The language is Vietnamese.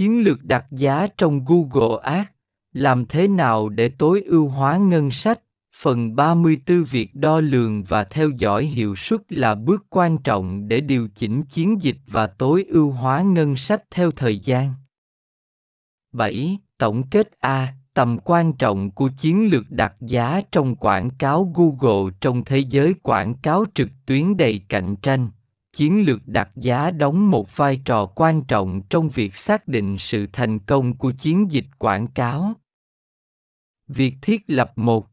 Chiến lược đặt giá trong Google Ads, làm thế nào để tối ưu hóa ngân sách? Phần 34 Việc đo lường và theo dõi hiệu suất là bước quan trọng để điều chỉnh chiến dịch và tối ưu hóa ngân sách theo thời gian. 7. Tổng kết A. Tầm quan trọng của chiến lược đặt giá trong quảng cáo Google trong thế giới quảng cáo trực tuyến đầy cạnh tranh chiến lược đặt giá đóng một vai trò quan trọng trong việc xác định sự thành công của chiến dịch quảng cáo. Việc thiết lập một